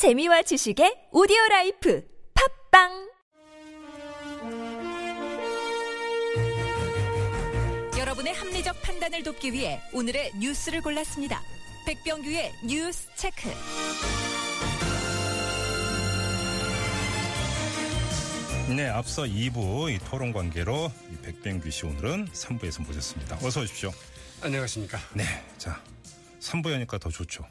재미와 지식의 오디오 life 팟빵 여러분의 합리적 판단을 돕기 위해 오늘의 뉴스를 골랐습니다. 백병규의 뉴스 체크. 네, 앞서 2부 이 토론 관계로 이 백병규 씨 오늘은 3부에서 모셨습니다. 어서 오십시오. 안녕하십니까. 네, 자 3부 하니까 더 좋죠.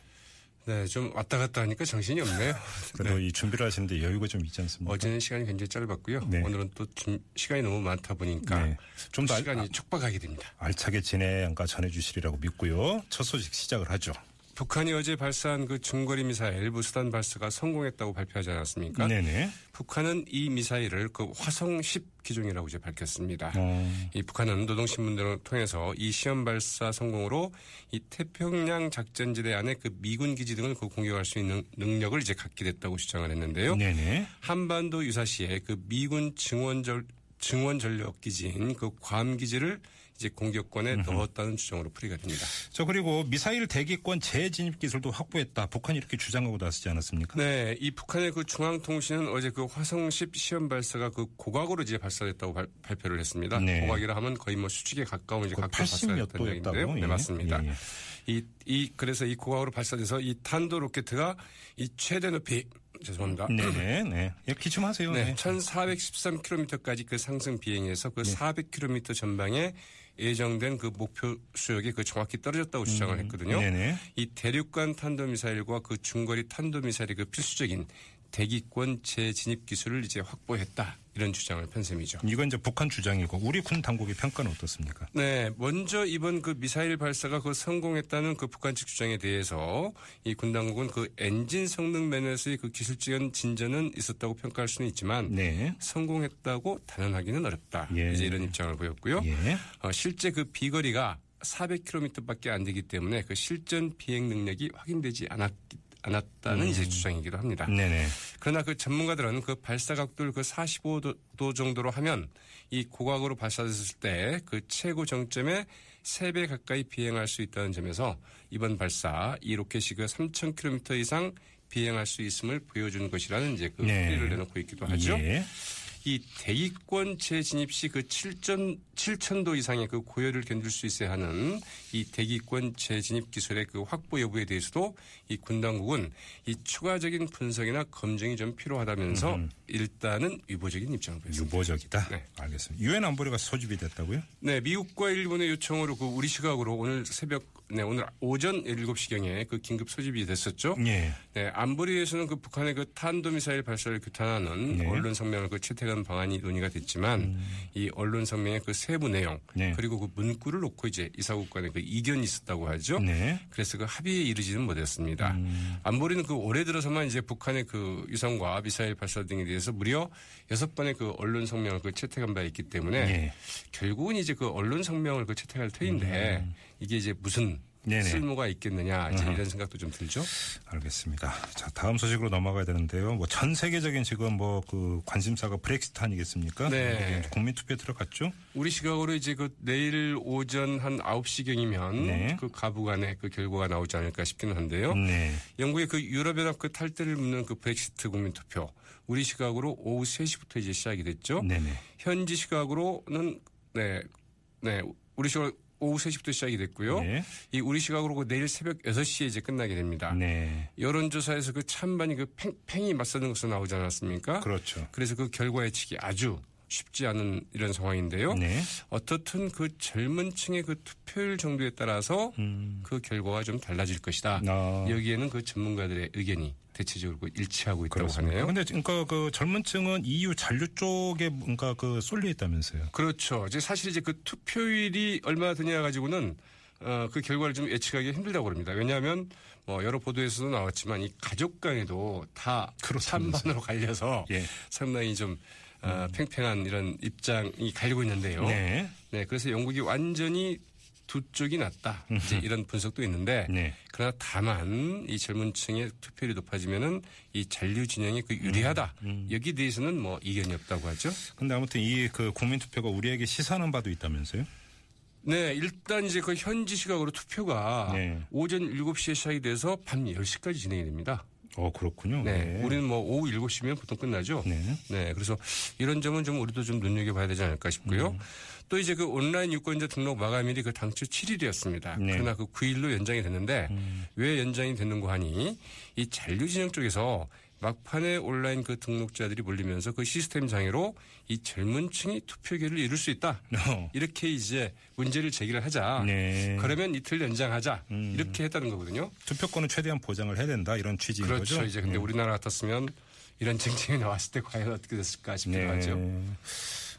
네, 좀 왔다 갔다 하니까 정신이 없네요. 그래도 네. 이 준비를 하시는데 여유가 좀 있지 않습니까? 어제는 시간이 굉장히 짧았고요. 네. 오늘은 또좀 시간이 너무 많다 보니까 네. 좀더 시간이 촉박하게 됩니다. 알차게 진행과 전해주시리라고 믿고요. 첫 소식 시작을 하죠. 북한이 어제 발사한 그 중거리 미사일 무수단 발사가 성공했다고 발표하지 않았습니까? 네네. 북한은 이 미사일을 그 화성 10 기종이라고 이제 밝혔습니다. 어, 이 북한은 노동신문 등을 통해서 이 시험 발사 성공으로 이 태평양 작전지대 안에 그 미군 기지 등을 그 공격할 수 있는 능력을 이제 갖게 됐다고 주장을 했는데요. 네네. 한반도 유사시에 그 미군 증원전 증원 전력 기지인 그 괌 기지를 이제 공격권에 넣었다는 주장으로 풀이가 됩니다. 자 그리고 미사일 대기권 재진입 기술도 확보했다. 북한이 이렇게 주장하고 나서지 않았습니까? 네, 이 북한의 그 중앙통신은 어제 그 화성 10 시험 발사가 그 고각으로 이제 발사됐다고 발, 표를 했습니다. 네. 고각이라 하면 거의 뭐 수직에 가까운 이제 80몇 발사됐다는 얘기인데요. 도였다고? 네, 예. 맞습니다. 예, 예. 이, 이 그래서 이 고각으로 발사돼서 이 탄도 로켓가 이 최대 높이 죄송합니다. 네네. 네. 예, 기침하세요. 네, 네. 1,413km까지 그 상승 비행해서 그 400km 전방에 예정된 그 목표 수역에 그 정확히 떨어졌다고 주장을 했거든요. 음, 네네. 이 대륙간 탄도미사일과 그 중거리 탄도미사일의 그 필수적인 대기권 재진입 기술을 이제 확보했다 이런 주장을 편 셈이죠. 이건 이제 북한 주장이고 우리 군 당국의 평가는 어떻습니까? 네, 먼저 이번 그 미사일 발사가 그 성공했다는 그 북한 측 주장에 대해서 이 군 당국은 그 엔진 성능 면에서의 그 기술적인 진전은 있었다고 평가할 수는 있지만 네. 성공했다고 단언하기는 어렵다. 예. 이제 이런 입장을 보였고요. 예. 어, 실제 그 비거리가 400km밖에 안 되기 때문에 그 실전 비행 능력이 확인되지 않았기 않았다는 이제 주장이기도 합니다. 네네. 그러나 그 전문가들은 그 발사 각도를 그 45도 정도로 하면 이 고각으로 발사됐을 때 그 최고 정점에 3배 가까이 비행할 수 있다는 점에서 이번 발사 이 로켓이 그 3,000km 이상 비행할 수 있음을 보여주는 것이라는 이제 그 네. 풀이를 내놓고 있기도 하죠. 예. 이 대기권 재진입 시 그 7천 7천도 이상의 그 고열을 견딜 수 있어야 하는 이 대기권 재진입 기술의 그 확보 여부에 대해서도 이 군 당국은 이 추가적인 분석이나 검증이 좀 필요하다면서 일단은 위보적인 입장을 보였습니다. 유보적이다. 네. 알겠습니다. 유엔 안보리가 소집이 됐다고요? 네, 미국과 일본의 요청으로 그 우리 시각으로 오늘 새벽 네, 오늘 오전 7시경에 그 긴급 소집이 됐었죠. 예. 네, 안보리에서는 그 북한의 그 탄도미사일 발사를 규탄하는 네. 언론 성명을 그 채택 한 방안이 논의가 됐지만 이 언론 성명의 그 세부 내용 네. 그리고 그 문구를 놓고 이제 이사국 간의 그 이견이 있었다고 하죠. 네. 그래서 그 합의에 이르지는 못했습니다. 안보리는 그 올해 들어서만 이제 북한의 그 위성과 미사일 발사 등에 대해서 무려 여섯 번의 그 언론 성명을 그 채택한 바 있기 때문에 예. 결국은 이제 그 언론 성명을 그 채택할 터인데 이게 이제 무슨 네네. 쓸모가 있겠느냐 이제 이런 생각도 좀 들죠. 알겠습니다. 자, 다음 소식으로 넘어가야 되는데요. 뭐 전 세계적인 지금 뭐 그 관심사가 브렉시트 아니겠습니까? 네. 국민 투표에 들어갔죠? 우리 시각으로 이제 그 내일 오전 한 9시경이면 네. 그 가부간의 그 결과가 나오지 않을까 싶기는 한데요. 네. 영국의 그 유럽연합 그 탈퇴를 묻는 그 브렉시트 국민 투표 우리 시각으로 오후 3시부터 이제 시작이 됐죠. 네네. 현지 시각으로는 네, 네 우리 시각 오후 3시부터 시작이 됐고요. 네. 이 우리 시각으로 그 내일 새벽 6시에 이제 끝나게 됩니다. 네. 여론조사에서 그 찬반이 그 팽, 팽이 맞서는 것으로 나오지 않았습니까? 그렇죠. 그래서 그 결과 예측이 아주 쉽지 않은 이런 상황인데요. 네. 어떻든 그 젊은 층의 그 투표율 정도에 따라서 그 결과가 좀 달라질 것이다. 음. 아. 여기에는 그 전문가들의 의견이 대체적으로 그 일치하고 있다고 그렇습니다. 하네요. 근데 그러니까 그 젊은 층은 EU 잔류 쪽에 뭔가 그 쏠려 있다면서요. 그렇죠. 이제 사실 이제 그 투표율이 얼마나 되냐 가지고는 어, 그 결과를 좀 예측하기 힘들다고 합니다. 왜냐하면 뭐 여러 보도에서도 나왔지만 이 가족 간에도 다. 찬반으로 갈려서 예. 상당히 좀 어, 팽팽한 이런 입장이 갈리고 있는데요. 네. 네, 그래서 영국이 완전히 두 쪽이 낫다. 이제 이런 분석도 있는데 네. 그러나 다만 이 젊은 층의 투표율이 높아지면은 이 잔류 진영이 그 유리하다. 음, 여기 대해서는 뭐 이견이 없다고 하죠. 근데 아무튼 이 그 국민 투표가 우리에게 시사하는 바도 있다면서요? 네, 일단 이제 그 현지 시각으로 투표가 네. 오전 7시에 시작이 돼서 밤 10시까지 진행이 됩니다. 어 그렇군요. 네. 네. 우리는 뭐 오후 7시면 보통 끝나죠. 네. 네. 그래서 이런 점은 좀 우리도 좀 눈여겨봐야 되지 않을까 싶고요. 음. 또 이제 그 온라인 유권자 등록 마감일이 그 당초 7일이었습니다. 네. 그러나 그 9일로 연장이 됐는데 음. 왜 연장이 됐는고 하니 이 잔류진영 쪽에서 막판에 온라인 그 등록자들이 몰리면서 그 시스템 장애로 이 젊은 층이 투표기를 이룰 수 있다. 어. 이렇게 이제 문제를 제기를 하자. 네. 그러면 이틀 연장하자. 음. 이렇게 했다는 거거든요. 투표권은 최대한 보장을 해야 된다 이런 취지인 그렇죠. 거죠. 이제 근데 네. 우리나라 같았으면 이런 쟁점이 나왔을 때 과연 어떻게 됐을까 싶기도 하죠.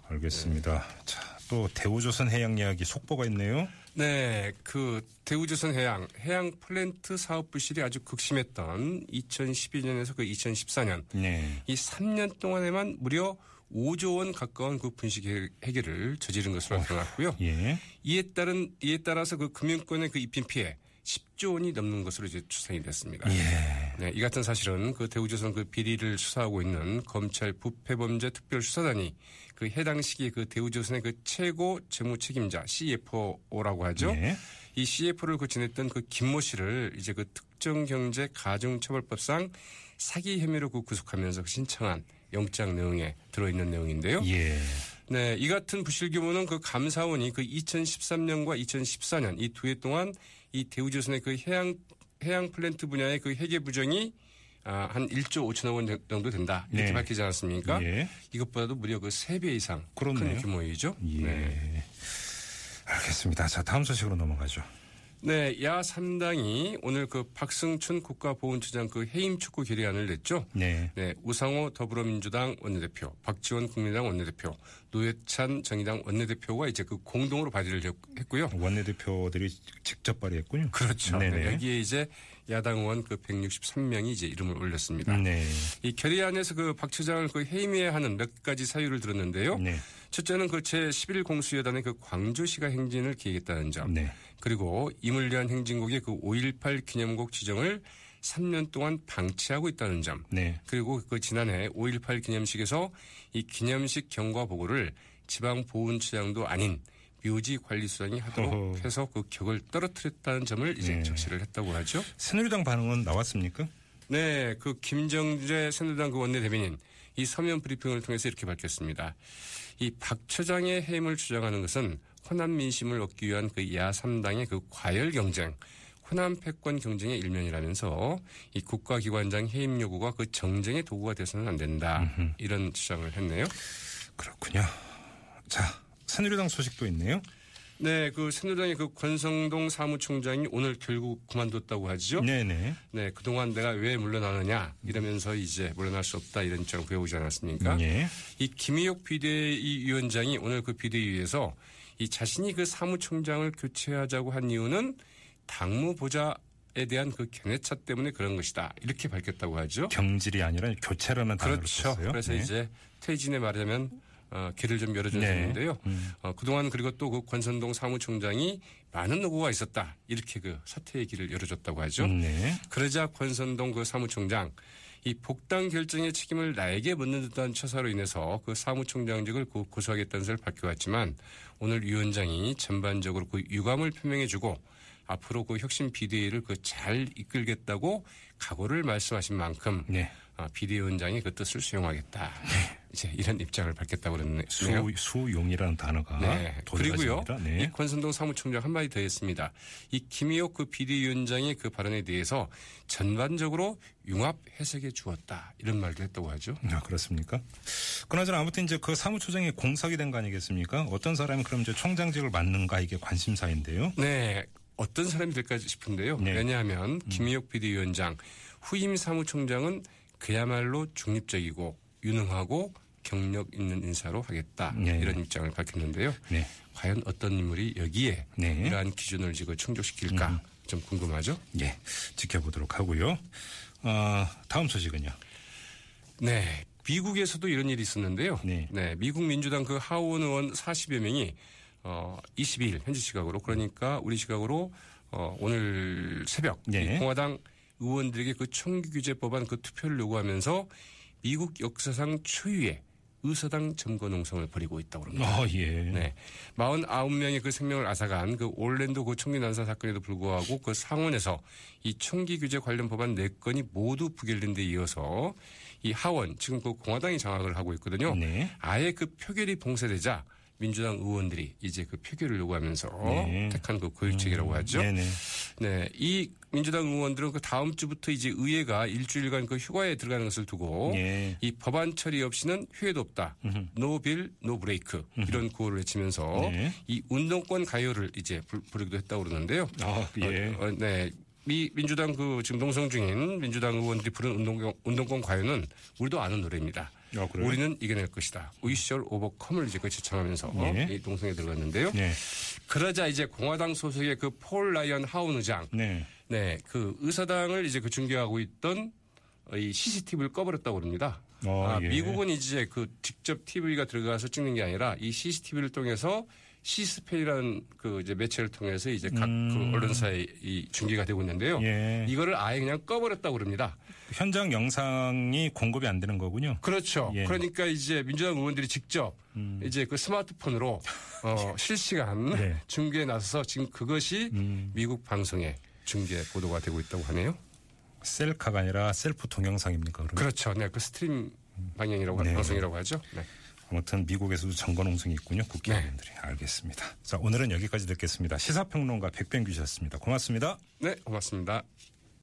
알겠습니다. 자, 또 대우조선 해양 이야기 속보가 있네요. 네, 그 대우조선 해양 해양 플랜트 사업 부실이 아주 극심했던 2012년에서 그 2014년 네. 이 3년 동안에만 무려 5조 원 가까운 그 분식 해- 해결을 저지른 것으로 나타났고요. 예. 이에 따른 이에 따라서 그 금융권의 그 입힌 피해 10조 원이 넘는 것으로 이제 추산이 됐습니다. 예. 네, 이 같은 사실은 그 대우조선 그 비리를 수사하고 있는 검찰 부패범죄 특별수사단이 그 해당 시기에 그 대우조선의 그 최고 재무 책임자 CFO라고 하죠. 예. 이 CFO를 그 지냈던 그 김모 씨를 이제 그 특정경제 가중처벌법상 사기 혐의로 그 구속하면서 신청한 영장 내용에 들어있는 내용인데요. 예. 네, 이 같은 부실 규모는 그 감사원이 그 2013년과 2014년 이 두 해 동안 이 대우조선의 그 해양 해양 플랜트 분야의 그 회계 부정이 아, 한 1조 5천억 원 정도 된다. 이렇게 네. 밝히지 않았습니까? 예. 이것보다도 무려 그 3배 이상 그렇네요. 큰 규모이죠. 예. 네. 알겠습니다. 자, 다음 소식으로 넘어가죠. 네, 야 3당이 오늘 그 박승춘 국가보훈처장 그 해임 촉구 결의안을 냈죠. 네. 네, 우상호 더불어민주당 원내대표, 박지원 국민의당 원내대표, 노회찬 정의당 원내대표가 이제 그 공동으로 발의를 했고요. 원내대표들이 직접 발의했군요. 그렇죠. 네, 네네. 여기에 이제 야당 의원 그 163명이 이제 이름을 올렸습니다. 네. 이 결의안에서 그 박 처장을 그 해임해야 하는 몇 가지 사유를 들었는데요. 네. 첫째는 그 제11 공수여단의 그 광주시가 행진을 기획했다는 점. 네. 그리고 위한 행진곡의 그 5.18 기념곡 지정을 3년 동안 방치하고 있다는 점. 네. 그리고 그 지난해 5.18 기념식에서 이 기념식 경과 보고를 지방 보훈처장도 아닌 묘지 관리수장이 하도록 어허. 해서 그 격을 떨어뜨렸다는 점을 이제 네. 적시를 했다고 하죠. 새누리당 반응은 나왔습니까? 네, 그 김정재 새누리당 그 원내대변인 이 서면 브리핑을 통해서 이렇게 밝혔습니다. 이 박 처장의 해임을 주장하는 것은 호남 민심을 얻기 위한 그 야3당의 그 과열 경쟁, 호남 패권 경쟁의 일면이라면서 이 국가기관장 해임 요구가 그 정쟁의 도구가 돼서는 안 된다. 이런 주장을 했네요. 그렇군요. 자, 새누리당 소식도 있네요. 네, 그 새누리당의 그 권성동 사무총장이 오늘 결국 그만뒀다고 하죠. 네네. 네, 그동안 내가 왜 물러나느냐 이러면서 이제 물러날 수 없다 이런 입장을 보여오지 않았습니까? 예. 이 김희옥 비대위 위원장이 오늘 그 비대위에서 이 자신이 그 사무총장을 교체하자고 한 이유는 당무 보좌에 대한 그 견해차 때문에 그런 것이다. 이렇게 밝혔다고 하죠. 경질이 아니라 교체라는 단어를 그렇죠. 썼어요. 그래서 네. 이제 퇴진에 말하자면 어, 길을 좀 열어준 네. 음. 어, 그동안 그리고 또 그 권선동 사무총장이 많은 노고가 있었다. 이렇게 그 사퇴의 길을 열어줬다고 하죠. 네. 그러자 권선동 그 사무총장 이 복당 결정의 책임을 나에게 묻는 듯한 처사로 인해서 그 사무총장직을 고- 고소하겠다는 것을 밝혀왔지만 오늘 위원장이 전반적으로 그 유감을 표명해주고 앞으로 그 혁신 비대위를 그 잘 이끌겠다고 각오를 말씀하신 만큼 네. 아, 비대위원장이 그 뜻을 수용하겠다. 이제 이런 입장을 밝혔다고 그러네요. 수, 수용이라는 단어가 네. 그리고요. 네. 이 권선동 사무총장 한마디 더 했습니다. 이 김희옥 그 비대위원장의 그 발언에 대해서 전반적으로 융합 해석해 주었다. 이런 말도 했다고 하죠. 아, 그렇습니까? 그나저나 아무튼 이제 그 사무처장이 공석이 된 거 아니겠습니까? 어떤 사람이 그럼 이제 총장직을 맡는가 이게 관심사인데요. 네. 어떤 사람이 될까 싶은데요. 네. 왜냐하면 김희옥 비대위원장 후임 사무총장은 그야말로 중립적이고 유능하고 경력 있는 인사로 하겠다. 네. 이런 입장을 밝혔는데요. 네. 과연 어떤 인물이 여기에 네. 이러한 기준을 지고 충족시킬까 좀 궁금하죠. 예. 지켜보도록 하고요. 어, 다음 소식은요. 네. 미국에서도 이런 일이 있었는데요. 네. 미국 민주당 그 하원 의원 40여 명이 어 22일 현지 시각으로 그러니까 우리 시각으로 어 오늘 새벽 네. 이 공화당 의원들에게 그 총기 규제 법안 그 투표를 요구하면서 미국 역사상 초유의 의사당 점거 농성을 벌이고 있다고 합니다. 아, 예. 네. 49명의 그 생명을 앗아간 그 올랜도 그 총기 난사 사건에도 불구하고 그 상원에서 이 총기 규제 관련 법안 4건이 모두 부결된 데 이어서 이 하원 지금 그 공화당이 장악을 하고 있거든요. 네. 아예 그 표결이 봉쇄되자 민주당 의원들이 이제 그 표결을 요구하면서 네. 택한 그 고유책이라고 하죠. 네 네. 네, 이 민주당 의원들은 그 다음 주부터 이제 의회가 일주일간 그 휴가에 들어가는 것을 두고 예. 이 법안 처리 없이는 휴회도 없다. No bill, no break 이런 구호를 외치면서 네. 이 운동권 가요를 이제 불- 부르기도 했다고 그러는데요. 아, 예. 어, 어, 네. 미 민주당 그 지금 농성 중인 민주당 의원들이 부른 운동, 운동권 가요는 우리도 아는 노래입니다. 아? 우리는 이겨낼 것이다. We shall overcome을 이제 그 제창하면서 네. 이 농성에 들어갔는데요. 네. 그러자 이제 공화당 소속의 그 폴 라이언 하원 의장 네. 네, 그 의사당을 이제 그 중계하고 있던 이 CCTV를 꺼버렸다고 그럽니다. 어, 아, 예. 미국은 이제 그 직접 TV가 들어가서 찍는 게 아니라 이 CCTV를 통해서 시스페이라는 그 이제 매체를 통해서 이제 각그 언론사에 이 중계가 되고 있는데요. 음. 예. 이거를 아예 그냥 꺼버렸다고 그럽니다. 현장 영상이 공급이 안 되는 거군요. 그렇죠. 예. 음. 그러니까 이제 민주당 의원들이 직접 이제 그 스마트폰으로 어, 실시간 네. 중계에 나서서 지금 그것이 음. 미국 방송에 중계 보도가 되고 있다고 하네요. 셀카가 아니라 셀프 동영상입니까? 그러면? 그렇죠. 네, 그 스트리밍 방송이라고 네. 방송이라고 하죠. 네. 아무튼 미국에서도 점거농성이 있군요. 국회의원들이. 알겠습니다. 자, 오늘은 여기까지 듣겠습니다. 시사평론가 백병규 씨였습니다. 고맙습니다. 네, 고맙습니다.